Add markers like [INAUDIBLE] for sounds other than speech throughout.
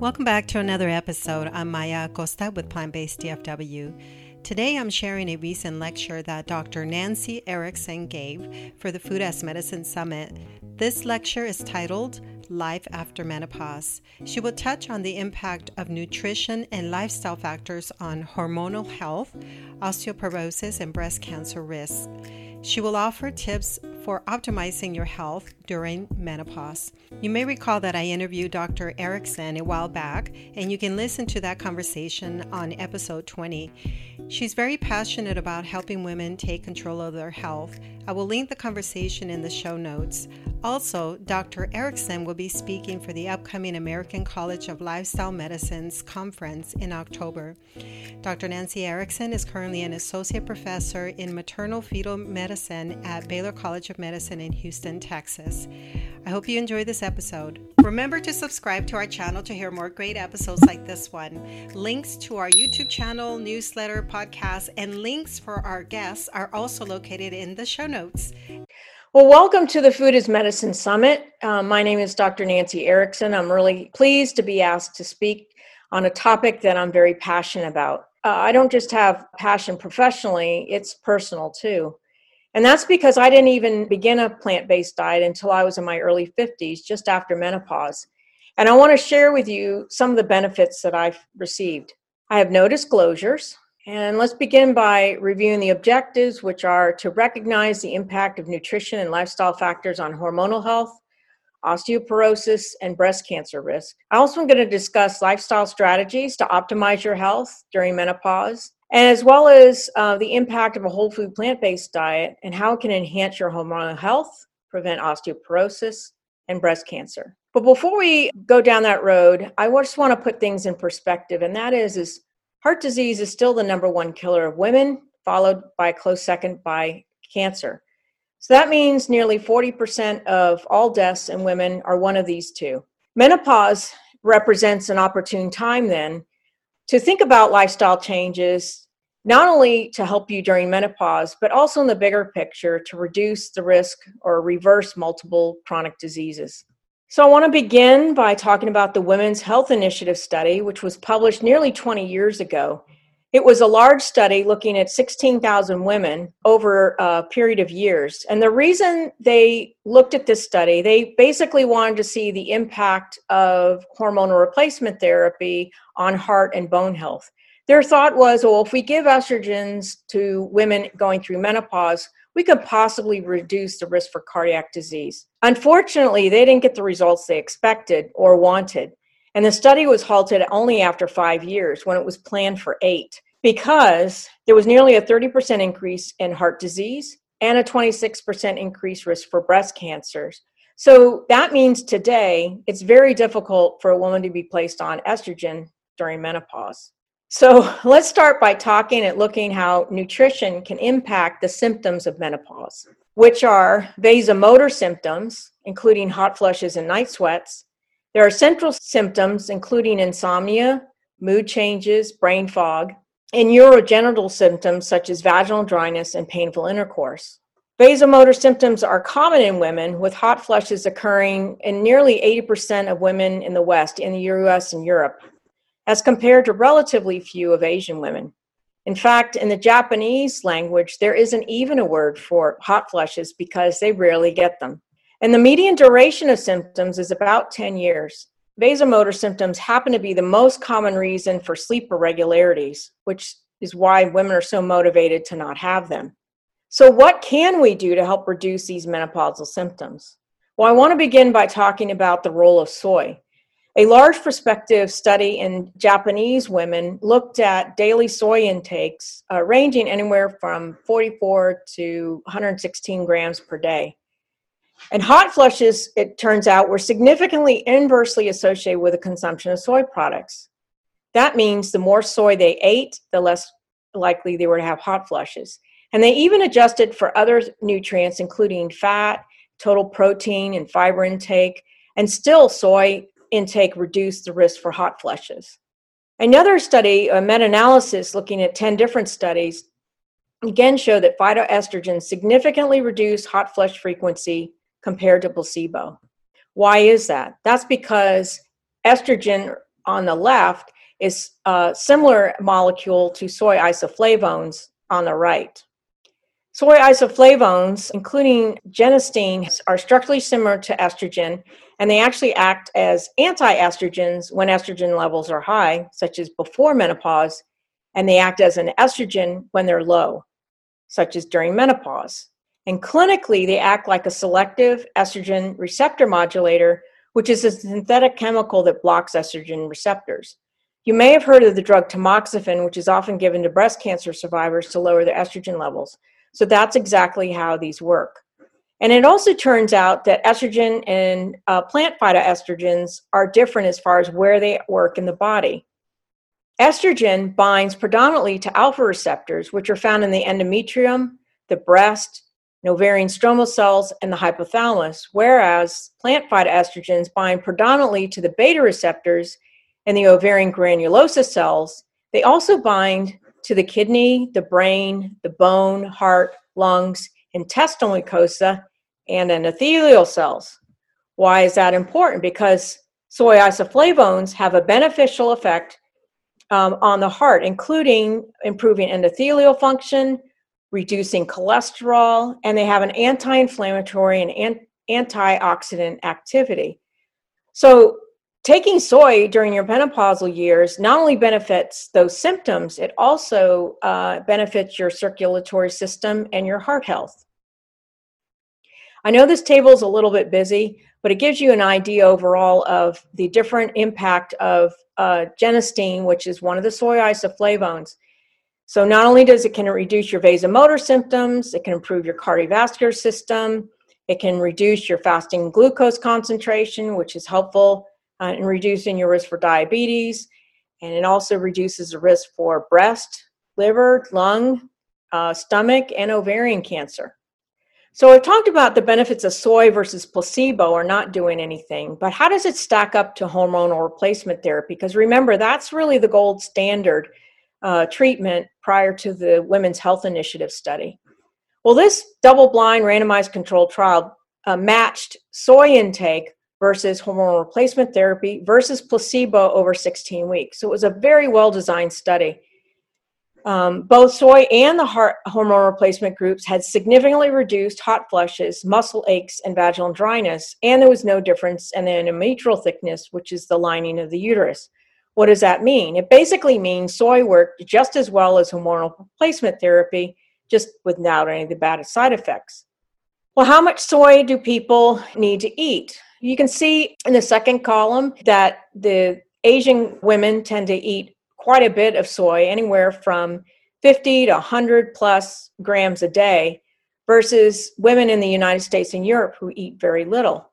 Welcome back to another episode. I'm Maya Acosta with Plant Based DFW. Today I'm sharing a recent lecture that Dr. Nancy Erickson gave for the Food as Medicine Summit. This lecture is titled Life After Menopause. She will touch on the impact of nutrition and lifestyle factors on hormonal health, osteoporosis, and breast cancer risk. She will offer tips for optimizing your health during menopause. You may recall that I interviewed Dr. Erickson a while back, and you can listen to that conversation on episode 20. She's very passionate about helping women take control of their health. I will link the conversation in the show notes. Also, Dr. Erickson will be speaking for the upcoming American College of Lifestyle Medicine's conference in October. Dr. Nancy Erickson is currently an associate professor in maternal fetal medicine at Baylor College of Medicine in Houston, Texas. I hope you enjoy this episode. Remember to subscribe to our channel to hear more great episodes like this one. Links to our YouTube channel, newsletter, podcast, and links for our guests are also located in the show notes. Well, welcome to the Food is Medicine Summit. Uh, my name is Dr. Nancy Erickson. I'm really pleased to be asked to speak on a topic that I'm very passionate about. Uh, I don't just have passion professionally, it's personal too. And that's because I didn't even begin a plant based diet until I was in my early 50s, just after menopause. And I want to share with you some of the benefits that I've received. I have no disclosures. And let's begin by reviewing the objectives, which are to recognize the impact of nutrition and lifestyle factors on hormonal health, osteoporosis, and breast cancer risk. I also am going to discuss lifestyle strategies to optimize your health during menopause, as well as uh, the impact of a whole food plant based diet and how it can enhance your hormonal health, prevent osteoporosis, and breast cancer. But before we go down that road, I just want to put things in perspective, and that is, is Heart disease is still the number one killer of women, followed by a close second by cancer. So that means nearly 40% of all deaths in women are one of these two. Menopause represents an opportune time then to think about lifestyle changes, not only to help you during menopause, but also in the bigger picture to reduce the risk or reverse multiple chronic diseases. So, I want to begin by talking about the Women's Health Initiative study, which was published nearly 20 years ago. It was a large study looking at 16,000 women over a period of years. And the reason they looked at this study, they basically wanted to see the impact of hormonal replacement therapy on heart and bone health. Their thought was well, if we give estrogens to women going through menopause, we could possibly reduce the risk for cardiac disease. Unfortunately, they didn't get the results they expected or wanted. And the study was halted only after five years when it was planned for eight because there was nearly a 30% increase in heart disease and a 26% increased risk for breast cancers. So that means today it's very difficult for a woman to be placed on estrogen during menopause. So [LAUGHS] let's start by talking and looking how nutrition can impact the symptoms of menopause, which are vasomotor symptoms, including hot flushes and night sweats. There are central symptoms, including insomnia, mood changes, brain fog, and urogenital symptoms such as vaginal dryness and painful intercourse. Vasomotor symptoms are common in women, with hot flushes occurring in nearly 80% of women in the West, in the US and Europe as compared to relatively few of Asian women. In fact, in the Japanese language, there isn't even a word for hot flushes because they rarely get them. And the median duration of symptoms is about 10 years. Vasomotor symptoms happen to be the most common reason for sleep irregularities, which is why women are so motivated to not have them. So, what can we do to help reduce these menopausal symptoms? Well, I want to begin by talking about the role of soy. A large prospective study in Japanese women looked at daily soy intakes uh, ranging anywhere from 44 to 116 grams per day. And hot flushes, it turns out, were significantly inversely associated with the consumption of soy products. That means the more soy they ate, the less likely they were to have hot flushes. And they even adjusted for other nutrients, including fat, total protein, and fiber intake. And still, soy intake reduced the risk for hot flushes. Another study, a meta analysis looking at 10 different studies, again showed that phytoestrogens significantly reduce hot flush frequency compared to placebo. Why is that? That's because estrogen on the left is a similar molecule to soy isoflavones on the right. Soy isoflavones, including genistein, are structurally similar to estrogen, and they actually act as anti estrogens when estrogen levels are high, such as before menopause, and they act as an estrogen when they're low, such as during menopause. And clinically, they act like a selective estrogen receptor modulator, which is a synthetic chemical that blocks estrogen receptors. You may have heard of the drug tamoxifen, which is often given to breast cancer survivors to lower their estrogen levels. So that's exactly how these work. And it also turns out that estrogen and uh, plant phytoestrogens are different as far as where they work in the body. Estrogen binds predominantly to alpha receptors, which are found in the endometrium, the breast, ovarian stromal cells, and the hypothalamus, whereas plant phytoestrogens bind predominantly to the beta receptors in the ovarian granulosa cells. They also bind to the kidney, the brain, the bone, heart, lungs, intestinal mucosa, and endothelial cells. Why is that important? Because soy isoflavones have a beneficial effect um, on the heart, including improving endothelial function, reducing cholesterol, and they have an anti inflammatory and antioxidant activity. So, taking soy during your menopausal years not only benefits those symptoms, it also uh, benefits your circulatory system and your heart health. I know this table is a little bit busy, but it gives you an idea overall of the different impact of uh, genistein, which is one of the soy isoflavones. So not only does it can reduce your vasomotor symptoms, it can improve your cardiovascular system, it can reduce your fasting glucose concentration, which is helpful uh, in reducing your risk for diabetes. And it also reduces the risk for breast, liver, lung, uh, stomach, and ovarian cancer. So I've talked about the benefits of soy versus placebo or not doing anything, but how does it stack up to hormonal replacement therapy? Because remember, that's really the gold standard uh, treatment prior to the Women's Health Initiative study. Well, this double blind randomized controlled trial uh, matched soy intake versus hormone replacement therapy versus placebo over 16 weeks. So it was a very well designed study. Um, both soy and the heart hormone replacement groups had significantly reduced hot flushes, muscle aches, and vaginal dryness, and there was no difference in the endometrial thickness, which is the lining of the uterus. What does that mean? It basically means soy worked just as well as hormonal replacement therapy, just without any of the bad side effects. Well, how much soy do people need to eat? You can see in the second column that the Asian women tend to eat quite a bit of soy, anywhere from 50 to 100 plus grams a day, versus women in the United States and Europe who eat very little.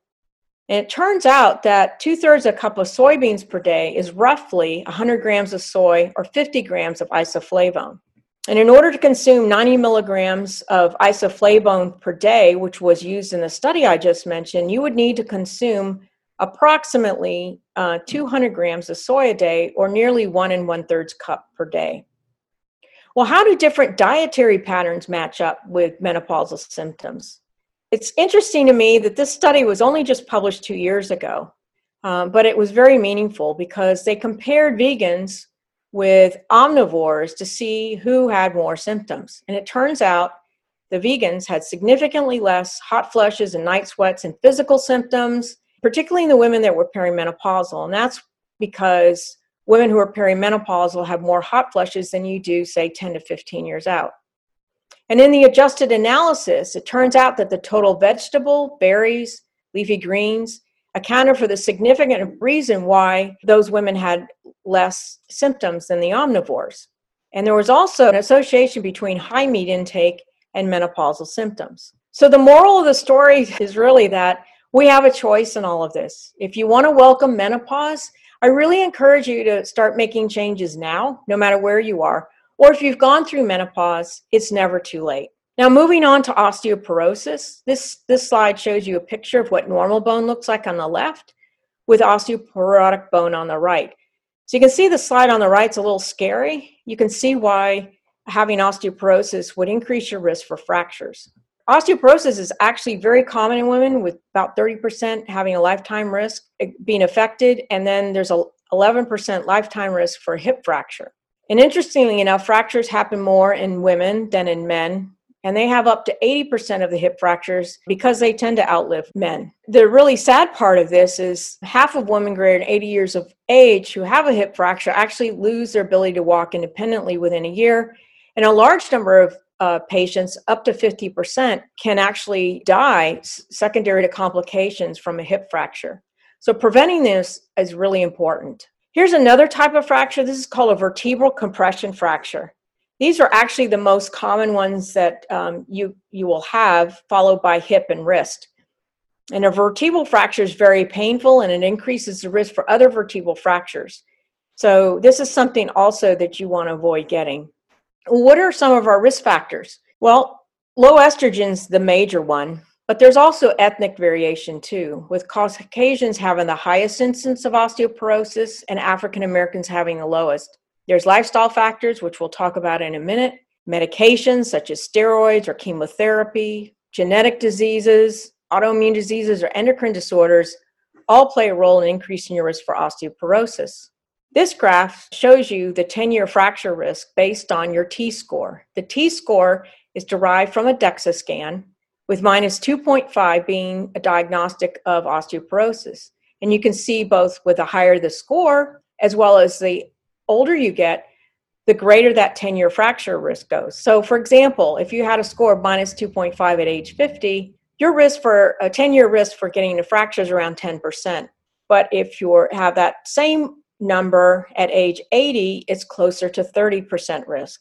And it turns out that two thirds of a cup of soybeans per day is roughly 100 grams of soy or 50 grams of isoflavone. And in order to consume 90 milligrams of isoflavone per day, which was used in the study I just mentioned, you would need to consume approximately uh, 200 grams of soy a day or nearly one and one thirds cup per day. Well, how do different dietary patterns match up with menopausal symptoms? It's interesting to me that this study was only just published two years ago, um, but it was very meaningful because they compared vegans with omnivores to see who had more symptoms. And it turns out the vegans had significantly less hot flushes and night sweats and physical symptoms, particularly in the women that were perimenopausal. And that's because women who are perimenopausal have more hot flushes than you do, say, 10 to 15 years out. And in the adjusted analysis, it turns out that the total vegetable, berries, leafy greens accounted for the significant reason why those women had less symptoms than the omnivores. And there was also an association between high meat intake and menopausal symptoms. So the moral of the story [LAUGHS] is really that we have a choice in all of this. If you want to welcome menopause, I really encourage you to start making changes now, no matter where you are. Or if you've gone through menopause, it's never too late. Now, moving on to osteoporosis, this, this slide shows you a picture of what normal bone looks like on the left with osteoporotic bone on the right. So you can see the slide on the right is a little scary. You can see why having osteoporosis would increase your risk for fractures. Osteoporosis is actually very common in women, with about 30% having a lifetime risk eh, being affected. And then there's a 11% lifetime risk for hip fracture. And interestingly enough, fractures happen more in women than in men, and they have up to 80% of the hip fractures because they tend to outlive men. The really sad part of this is half of women greater than 80 years of age who have a hip fracture actually lose their ability to walk independently within a year. And a large number of uh, patients, up to 50%, can actually die secondary to complications from a hip fracture. So, preventing this is really important. Here's another type of fracture. This is called a vertebral compression fracture. These are actually the most common ones that um, you, you will have, followed by hip and wrist. And a vertebral fracture is very painful and it increases the risk for other vertebral fractures. So, this is something also that you want to avoid getting. What are some of our risk factors? Well, low estrogen is the major one, but there's also ethnic variation too, with Caucasians having the highest incidence of osteoporosis and African Americans having the lowest. There's lifestyle factors, which we'll talk about in a minute, medications such as steroids or chemotherapy, genetic diseases, autoimmune diseases, or endocrine disorders all play a role in increasing your risk for osteoporosis. This graph shows you the 10 year fracture risk based on your T score. The T score is derived from a DEXA scan, with minus 2.5 being a diagnostic of osteoporosis. And you can see both with the higher the score, as well as the older you get, the greater that 10 year fracture risk goes. So, for example, if you had a score of minus 2.5 at age 50, your risk for a 10 year risk for getting a fracture is around 10%. But if you have that same number at age 80, it's closer to 30% risk.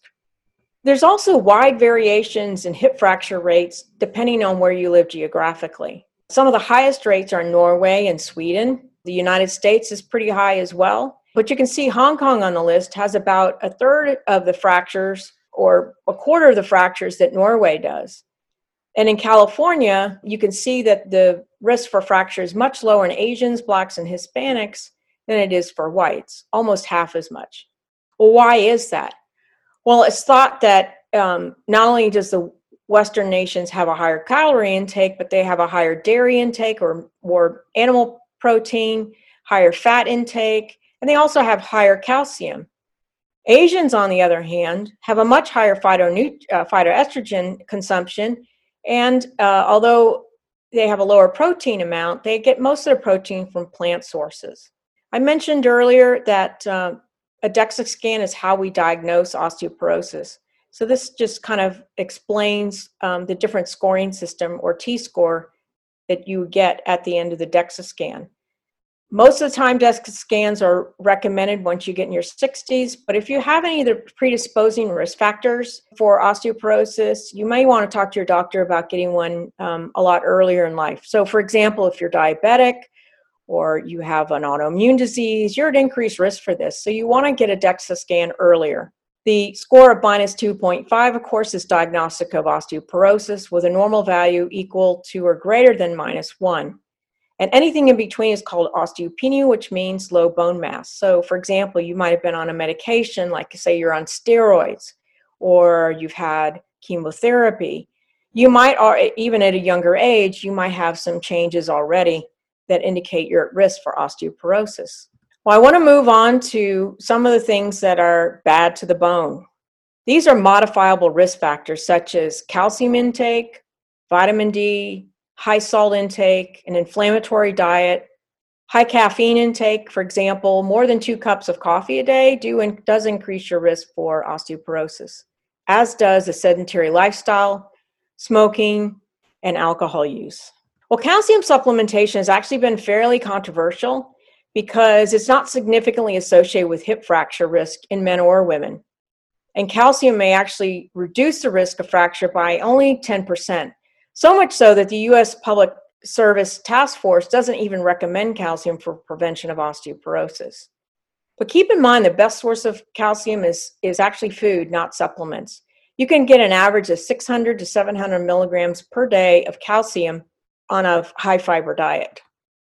There's also wide variations in hip fracture rates depending on where you live geographically. Some of the highest rates are Norway and Sweden. The United States is pretty high as well. But you can see Hong Kong on the list has about a third of the fractures or a quarter of the fractures that Norway does. And in California, you can see that the risk for fracture is much lower in Asians, Blacks, and Hispanics than it is for whites, almost half as much. Well, why is that? Well, it's thought that um, not only does the Western nations have a higher calorie intake, but they have a higher dairy intake or more animal protein, higher fat intake, and they also have higher calcium. Asians, on the other hand, have a much higher uh, phytoestrogen consumption, and uh, although they have a lower protein amount, they get most of their protein from plant sources. I mentioned earlier that uh, a DEXA scan is how we diagnose osteoporosis. So this just kind of explains um, the different scoring system or T score that you get at the end of the DEXA scan. Most of the time, DEXA scans are recommended once you get in your 60s, but if you have any of the predisposing risk factors for osteoporosis, you may want to talk to your doctor about getting one um, a lot earlier in life. So, for example, if you're diabetic, or you have an autoimmune disease, you're at increased risk for this. So you want to get a DEXA scan earlier. The score of minus 2.5, of course, is diagnostic of osteoporosis with a normal value equal to or greater than minus 1. And anything in between is called osteopenia, which means low bone mass. So, for example, you might have been on a medication, like say you're on steroids, or you've had chemotherapy. You might, even at a younger age, you might have some changes already that indicate you're at risk for osteoporosis. Well, I want to move on to some of the things that are bad to the bone. These are modifiable risk factors such as calcium intake, vitamin D, high salt intake, an inflammatory diet, high caffeine intake, for example, more than two cups of coffee a day do in, does increase your risk for osteoporosis, as does a sedentary lifestyle, smoking, and alcohol use. Well, calcium supplementation has actually been fairly controversial because it's not significantly associated with hip fracture risk in men or women. And calcium may actually reduce the risk of fracture by only 10%. So much so that the US Public Service Task Force doesn't even recommend calcium for prevention of osteoporosis. But keep in mind the best source of calcium is, is actually food, not supplements. You can get an average of 600 to 700 milligrams per day of calcium on a high fiber diet.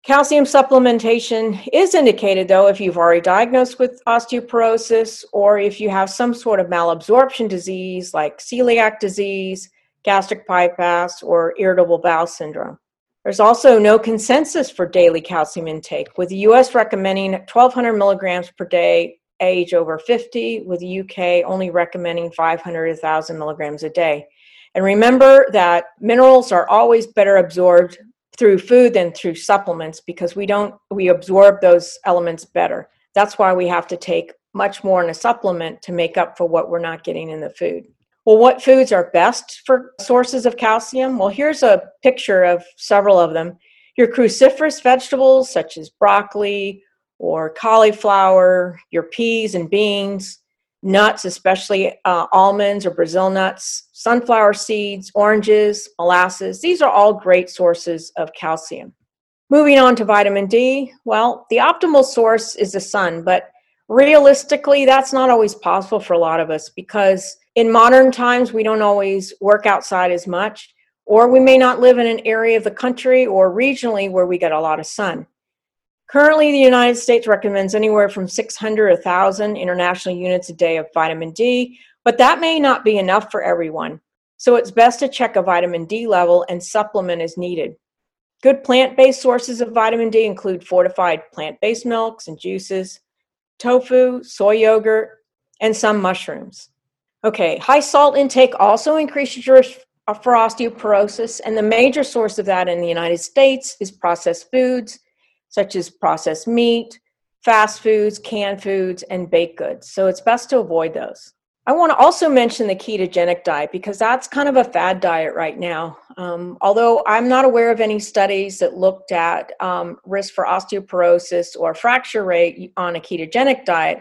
Calcium supplementation is indicated though if you've already diagnosed with osteoporosis or if you have some sort of malabsorption disease like celiac disease, gastric bypass, or irritable bowel syndrome. There's also no consensus for daily calcium intake, with the US recommending 1,200 milligrams per day age over 50, with the UK only recommending 500 to 1,000 milligrams a day. And remember that minerals are always better absorbed through food than through supplements because we don't we absorb those elements better. That's why we have to take much more in a supplement to make up for what we're not getting in the food. Well, what foods are best for sources of calcium? Well, here's a picture of several of them. Your cruciferous vegetables, such as broccoli or cauliflower, your peas and beans, nuts, especially uh, almonds or Brazil nuts, sunflower seeds, oranges, molasses. These are all great sources of calcium. Moving on to vitamin D, well, the optimal source is the sun, but realistically, that's not always possible for a lot of us because in modern times, we don't always work outside as much, or we may not live in an area of the country or regionally where we get a lot of sun. Currently, the United States recommends anywhere from 600 to 1,000 international units a day of vitamin D, but that may not be enough for everyone. So it's best to check a vitamin D level and supplement as needed. Good plant based sources of vitamin D include fortified plant based milks and juices, tofu, soy yogurt, and some mushrooms. Okay, high salt intake also increases your risk for uh, osteoporosis, and the major source of that in the United States is processed foods such as processed meat, fast foods, canned foods, and baked goods. So it's best to avoid those. I want to also mention the ketogenic diet because that's kind of a fad diet right now. Um, although I'm not aware of any studies that looked at um, risk for osteoporosis or fracture rate on a ketogenic diet,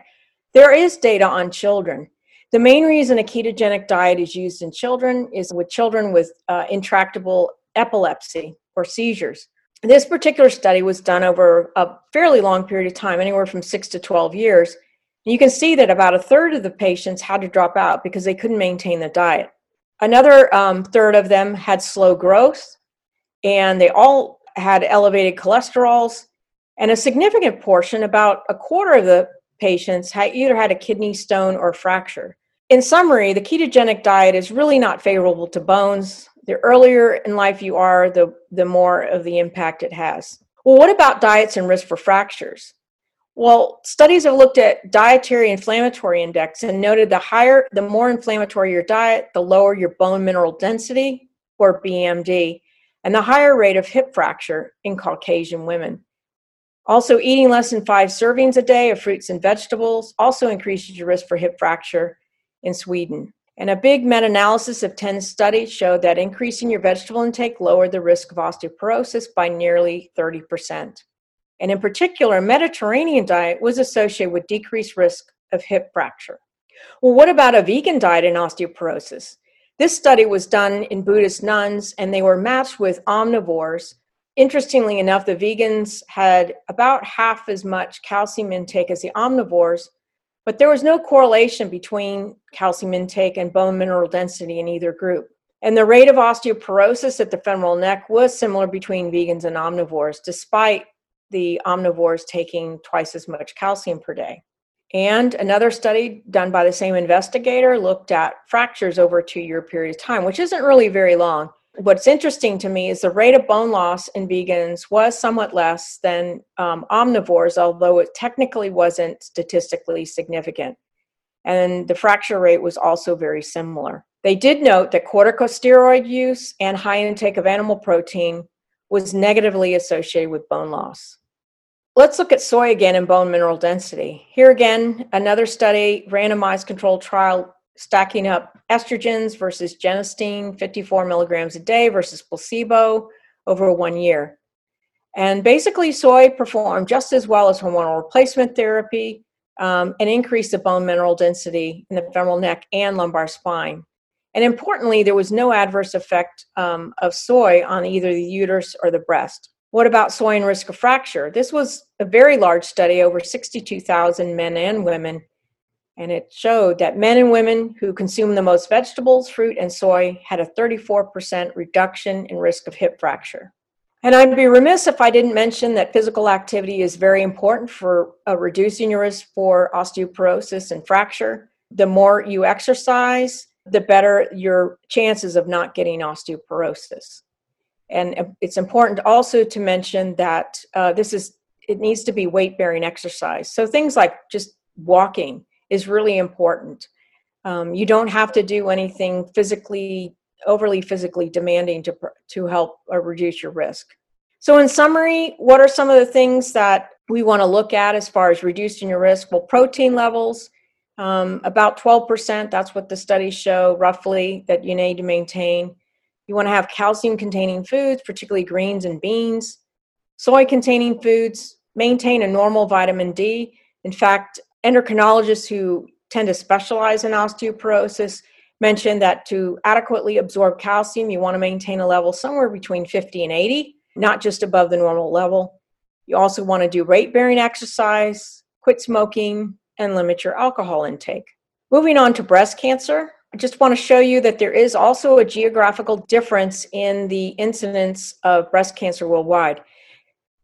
there is data on children. The main reason a ketogenic diet is used in children is with children with uh, intractable epilepsy or seizures. This particular study was done over a fairly long period of time, anywhere from six to 12 years. You can see that about a third of the patients had to drop out because they couldn't maintain the diet. Another um, third of them had slow growth, and they all had elevated cholesterols. And a significant portion, about a quarter of the patients, had either had a kidney stone or fracture. In summary, the ketogenic diet is really not favorable to bones. The earlier in life you are, the, the more of the impact it has. Well, what about diets and risk for fractures? Well, studies have looked at dietary inflammatory index and noted the higher, the more inflammatory your diet, the lower your bone mineral density, or BMD, and the higher rate of hip fracture in Caucasian women. Also, eating less than five servings a day of fruits and vegetables also increases your risk for hip fracture in Sweden. And a big meta analysis of 10 studies showed that increasing your vegetable intake lowered the risk of osteoporosis by nearly 30%. And in particular, a Mediterranean diet was associated with decreased risk of hip fracture. Well, what about a vegan diet in osteoporosis? This study was done in Buddhist nuns, and they were matched with omnivores. Interestingly enough, the vegans had about half as much calcium intake as the omnivores, but there was no correlation between calcium intake and bone mineral density in either group. And the rate of osteoporosis at the femoral neck was similar between vegans and omnivores, despite the omnivores taking twice as much calcium per day. And another study done by the same investigator looked at fractures over a two year period of time, which isn't really very long. What's interesting to me is the rate of bone loss in vegans was somewhat less than um, omnivores, although it technically wasn't statistically significant. And the fracture rate was also very similar. They did note that corticosteroid use and high intake of animal protein was negatively associated with bone loss. Let's look at soy again and bone mineral density. Here again, another study, randomized controlled trial stacking up estrogens versus genistein, 54 milligrams a day versus placebo over one year. And basically, soy performed just as well as hormonal replacement therapy um, and increased the bone mineral density in the femoral neck and lumbar spine. And importantly, there was no adverse effect um, of soy on either the uterus or the breast. What about soy and risk of fracture? This was a very large study, over 62,000 men and women, and it showed that men and women who consumed the most vegetables, fruit, and soy had a 34% reduction in risk of hip fracture. And I'd be remiss if I didn't mention that physical activity is very important for uh, reducing your risk for osteoporosis and fracture. The more you exercise, the better your chances of not getting osteoporosis. And it's important also to mention that uh, this is it needs to be weight bearing exercise. So things like just walking is really important. Um, you don't have to do anything physically overly physically demanding to to help or reduce your risk. So in summary, what are some of the things that we want to look at as far as reducing your risk? Well, protein levels, um, about 12%, that's what the studies show roughly that you need to maintain. You want to have calcium containing foods, particularly greens and beans. Soy containing foods, maintain a normal vitamin D. In fact, endocrinologists who tend to specialize in osteoporosis mention that to adequately absorb calcium, you want to maintain a level somewhere between 50 and 80, not just above the normal level. You also want to do weight bearing exercise, quit smoking, and limit your alcohol intake. Moving on to breast cancer, I just want to show you that there is also a geographical difference in the incidence of breast cancer worldwide.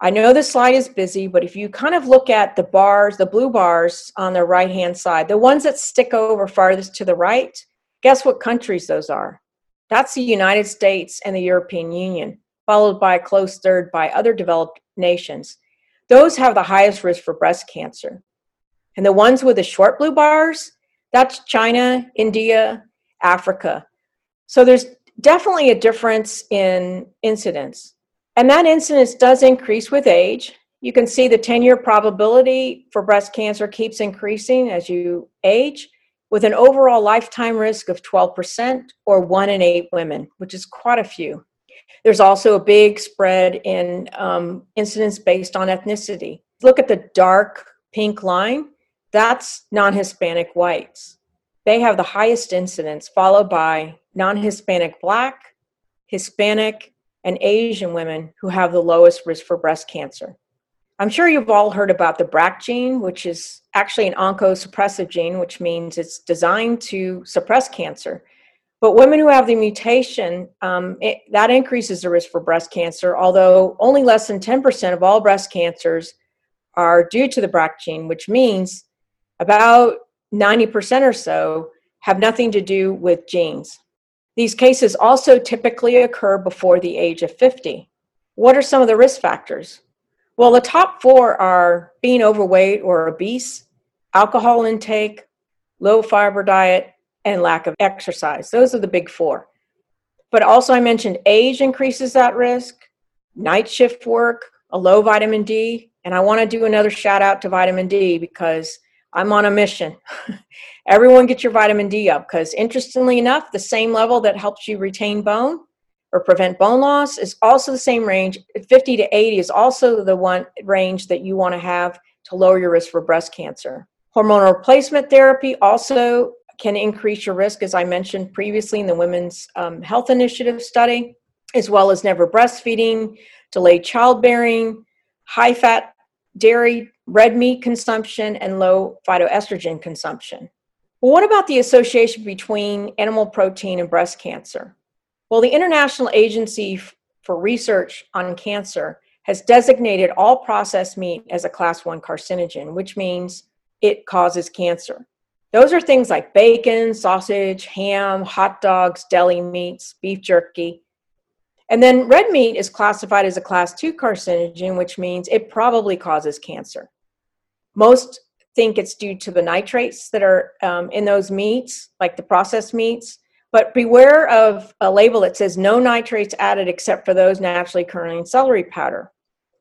I know this slide is busy, but if you kind of look at the bars, the blue bars on the right hand side, the ones that stick over farthest to the right, guess what countries those are? That's the United States and the European Union, followed by a close third by other developed nations. Those have the highest risk for breast cancer. And the ones with the short blue bars, that's China, India, Africa. So there's definitely a difference in incidence. And that incidence does increase with age. You can see the 10 year probability for breast cancer keeps increasing as you age, with an overall lifetime risk of 12% or one in eight women, which is quite a few. There's also a big spread in um, incidence based on ethnicity. Look at the dark pink line, that's non Hispanic whites they have the highest incidence, followed by non Hispanic Black, Hispanic, and Asian women who have the lowest risk for breast cancer. I'm sure you've all heard about the BRCA gene, which is actually an oncosuppressive gene, which means it's designed to suppress cancer. But women who have the mutation, um, it, that increases the risk for breast cancer, although only less than 10% of all breast cancers are due to the BRCA gene, which means about 90% or so have nothing to do with genes. These cases also typically occur before the age of 50. What are some of the risk factors? Well, the top four are being overweight or obese, alcohol intake, low fiber diet, and lack of exercise. Those are the big four. But also, I mentioned age increases that risk, night shift work, a low vitamin D. And I want to do another shout out to vitamin D because I'm on a mission. [LAUGHS] Everyone get your vitamin D up because, interestingly enough, the same level that helps you retain bone or prevent bone loss is also the same range. 50 to 80 is also the one range that you want to have to lower your risk for breast cancer. Hormonal replacement therapy also can increase your risk, as I mentioned previously in the Women's um, Health Initiative study, as well as never breastfeeding, delayed childbearing, high fat dairy red meat consumption, and low phytoestrogen consumption. Well, what about the association between animal protein and breast cancer? Well, the International Agency for Research on Cancer has designated all processed meat as a class 1 carcinogen, which means it causes cancer. Those are things like bacon, sausage, ham, hot dogs, deli meats, beef jerky, and then red meat is classified as a class 2 carcinogen, which means it probably causes cancer. Most think it's due to the nitrates that are um, in those meats, like the processed meats. But beware of a label that says no nitrates added except for those naturally occurring in celery powder.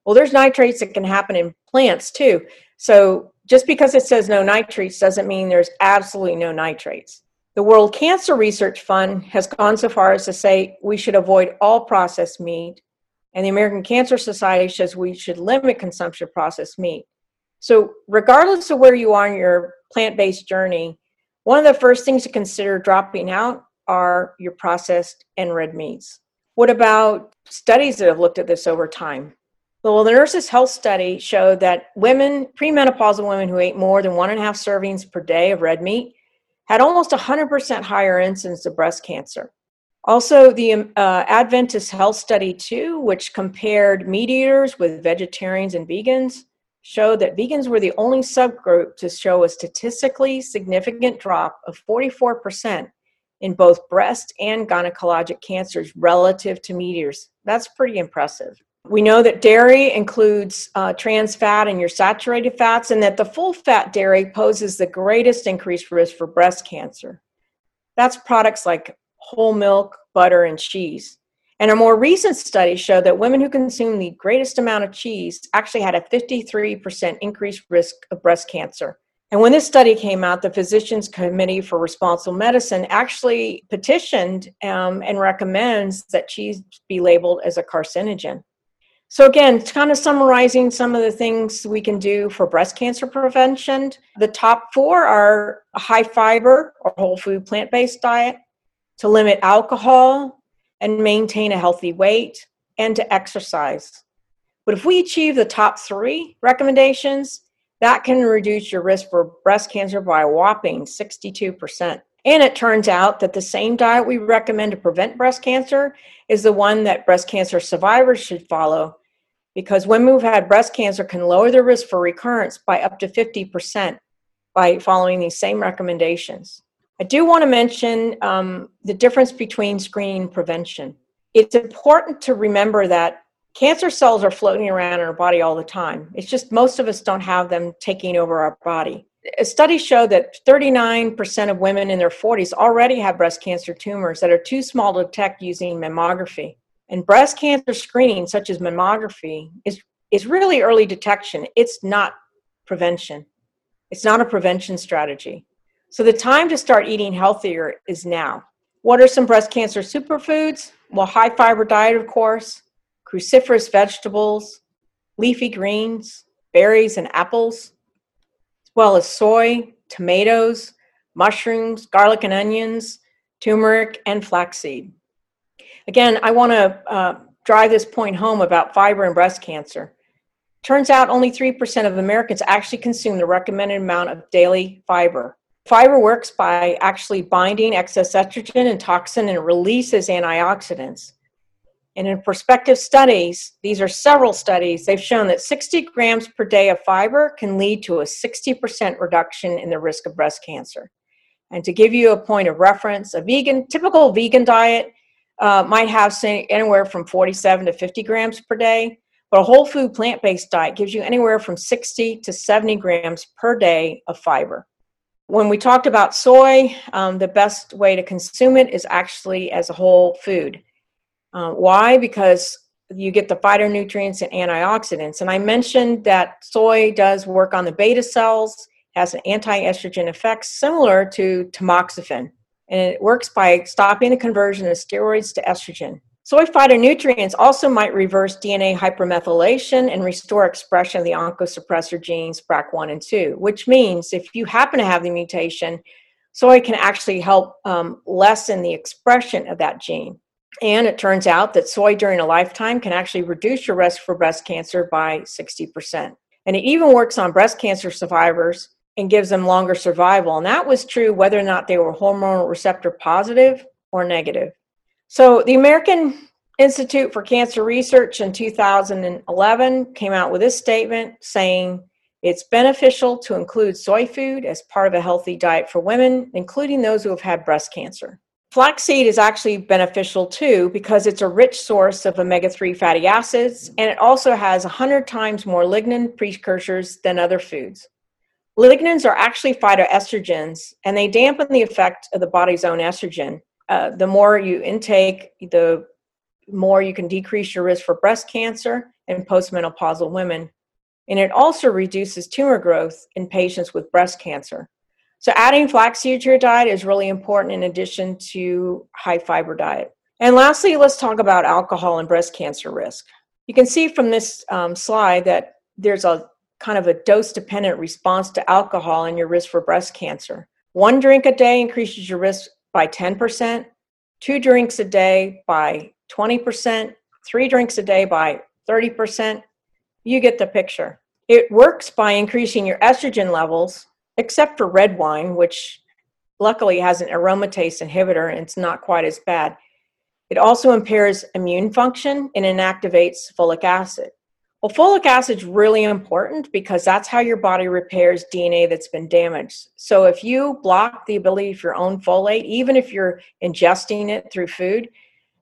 Well, there's nitrates that can happen in plants too. So just because it says no nitrates doesn't mean there's absolutely no nitrates. The World Cancer Research Fund has gone so far as to say we should avoid all processed meat, and the American Cancer Society says we should limit consumption of processed meat. So, regardless of where you are in your plant based journey, one of the first things to consider dropping out are your processed and red meats. What about studies that have looked at this over time? Well, the Nurses Health Study showed that women, premenopausal women who ate more than one and a half servings per day of red meat, had almost 100% higher incidence of breast cancer. Also, the uh, Adventist Health Study 2, which compared meat eaters with vegetarians and vegans, showed that vegans were the only subgroup to show a statistically significant drop of 44% in both breast and gynecologic cancers relative to meat eaters. That's pretty impressive. We know that dairy includes uh, trans fat and your saturated fats, and that the full fat dairy poses the greatest increased risk for breast cancer. That's products like whole milk, butter, and cheese. And a more recent study showed that women who consume the greatest amount of cheese actually had a 53% increased risk of breast cancer. And when this study came out, the Physicians Committee for Responsible Medicine actually petitioned um, and recommends that cheese be labeled as a carcinogen. So, again, kind of summarizing some of the things we can do for breast cancer prevention. The top four are a high fiber or whole food plant based diet, to limit alcohol and maintain a healthy weight, and to exercise. But if we achieve the top three recommendations, that can reduce your risk for breast cancer by a whopping 62%. And it turns out that the same diet we recommend to prevent breast cancer is the one that breast cancer survivors should follow because women who've had breast cancer can lower their risk for recurrence by up to 50% by following these same recommendations. I do want to mention um, the difference between screening and prevention. It's important to remember that cancer cells are floating around in our body all the time. It's just most of us don't have them taking over our body. A study showed that 39% of women in their 40s already have breast cancer tumors that are too small to detect using mammography. And breast cancer screening, such as mammography, is, is really early detection. It's not prevention. It's not a prevention strategy. So the time to start eating healthier is now. What are some breast cancer superfoods? Well, high fiber diet, of course, cruciferous vegetables, leafy greens, berries, and apples, as well as soy, tomatoes, mushrooms, garlic and onions, turmeric, and flaxseed. Again, I want to uh, drive this point home about fiber and breast cancer. Turns out only 3% of Americans actually consume the recommended amount of daily fiber. Fiber works by actually binding excess estrogen and toxin and releases antioxidants. And in prospective studies, these are several studies, they've shown that 60 grams per day of fiber can lead to a 60% reduction in the risk of breast cancer. And to give you a point of reference, a vegan, typical vegan diet uh, might have anywhere from 47 to 50 grams per day, but a whole food plant based diet gives you anywhere from 60 to 70 grams per day of fiber. When we talked about soy, um, the best way to consume it is actually as a whole food. Uh, why? Because you get the phytonutrients and antioxidants. And I mentioned that soy does work on the beta cells, has an anti estrogen effect similar to tamoxifen and it works by stopping the conversion of steroids to estrogen. Soy phytonutrients also might reverse DNA hypermethylation and restore expression of the oncosuppressor genes BRCA1 and 2, which means if you happen to have the mutation, soy can actually help um, lessen the expression of that gene. And it turns out that soy during a lifetime can actually reduce your risk for breast cancer by 60%. And it even works on breast cancer survivors and gives them longer survival. And that was true whether or not they were hormone receptor positive or negative. So the American Institute for Cancer Research in 2011 came out with this statement saying it's beneficial to include soy food as part of a healthy diet for women, including those who have had breast cancer. Flaxseed is actually beneficial too because it's a rich source of omega 3 fatty acids and it also has 100 times more lignan precursors than other foods. Lignans are actually phytoestrogens, and they dampen the effect of the body's own estrogen. Uh, the more you intake, the more you can decrease your risk for breast cancer in postmenopausal women. And it also reduces tumor growth in patients with breast cancer. So, adding flaxseed to your diet is really important in addition to high fiber diet. And lastly, let's talk about alcohol and breast cancer risk. You can see from this um, slide that there's a kind of a dose dependent response to alcohol and your risk for breast cancer. One drink a day increases your risk by 10%, two drinks a day by 20%, three drinks a day by 30%. You get the picture. It works by increasing your estrogen levels, except for red wine, which luckily has an aromatase inhibitor and it's not quite as bad. It also impairs immune function and inactivates folic acid. Well, folic acid is really important because that's how your body repairs DNA that's been damaged. So if you block the ability of your own folate, even if you're ingesting it through food,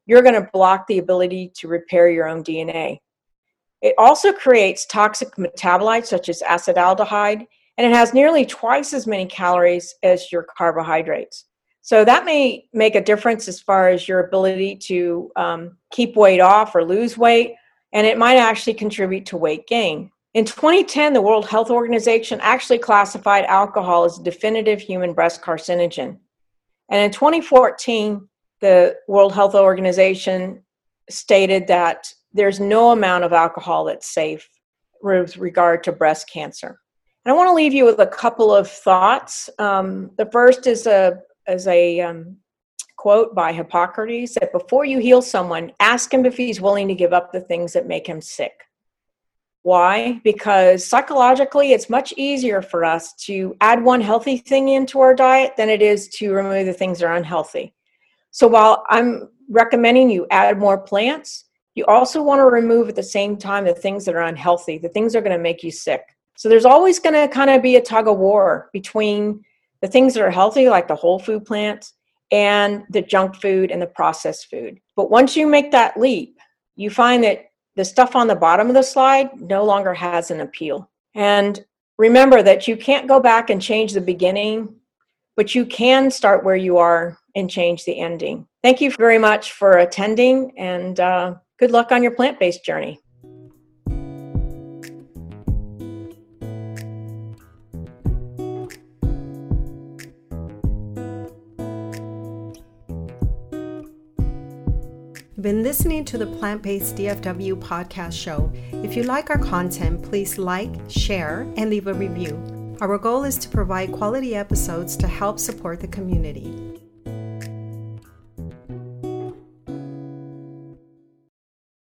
you're going to block the ability to repair your own DNA. It also creates toxic metabolites such as acetaldehyde, and it has nearly twice as many calories as your carbohydrates. So that may make a difference as far as your ability to um, keep weight off or lose weight and it might actually contribute to weight gain. In 2010, the World Health Organization actually classified alcohol as a definitive human breast carcinogen. And in 2014, the World Health Organization stated that there's no amount of alcohol that's safe with regard to breast cancer. And I want to leave you with a couple of thoughts. Um, the first is a is a um, quote by Hippocrates that before you heal someone, ask him if he's willing to give up the things that make him sick. Why? Because psychologically, it's much easier for us to add one healthy thing into our diet than it is to remove the things that are unhealthy. So while I'm recommending you add more plants, you also want to remove at the same time the things that are unhealthy, the things that are going to make you sick. So there's always going to kind of be a tug of war between the things that are healthy, like the whole food plants, and the junk food and the processed food. But once you make that leap, you find that the stuff on the bottom of the slide no longer has an appeal. And remember that you can't go back and change the beginning, but you can start where you are and change the ending. Thank you very much for attending and uh, good luck on your plant based journey. Been listening to the Plant Based DFW podcast show. If you like our content, please like, share, and leave a review. Our goal is to provide quality episodes to help support the community.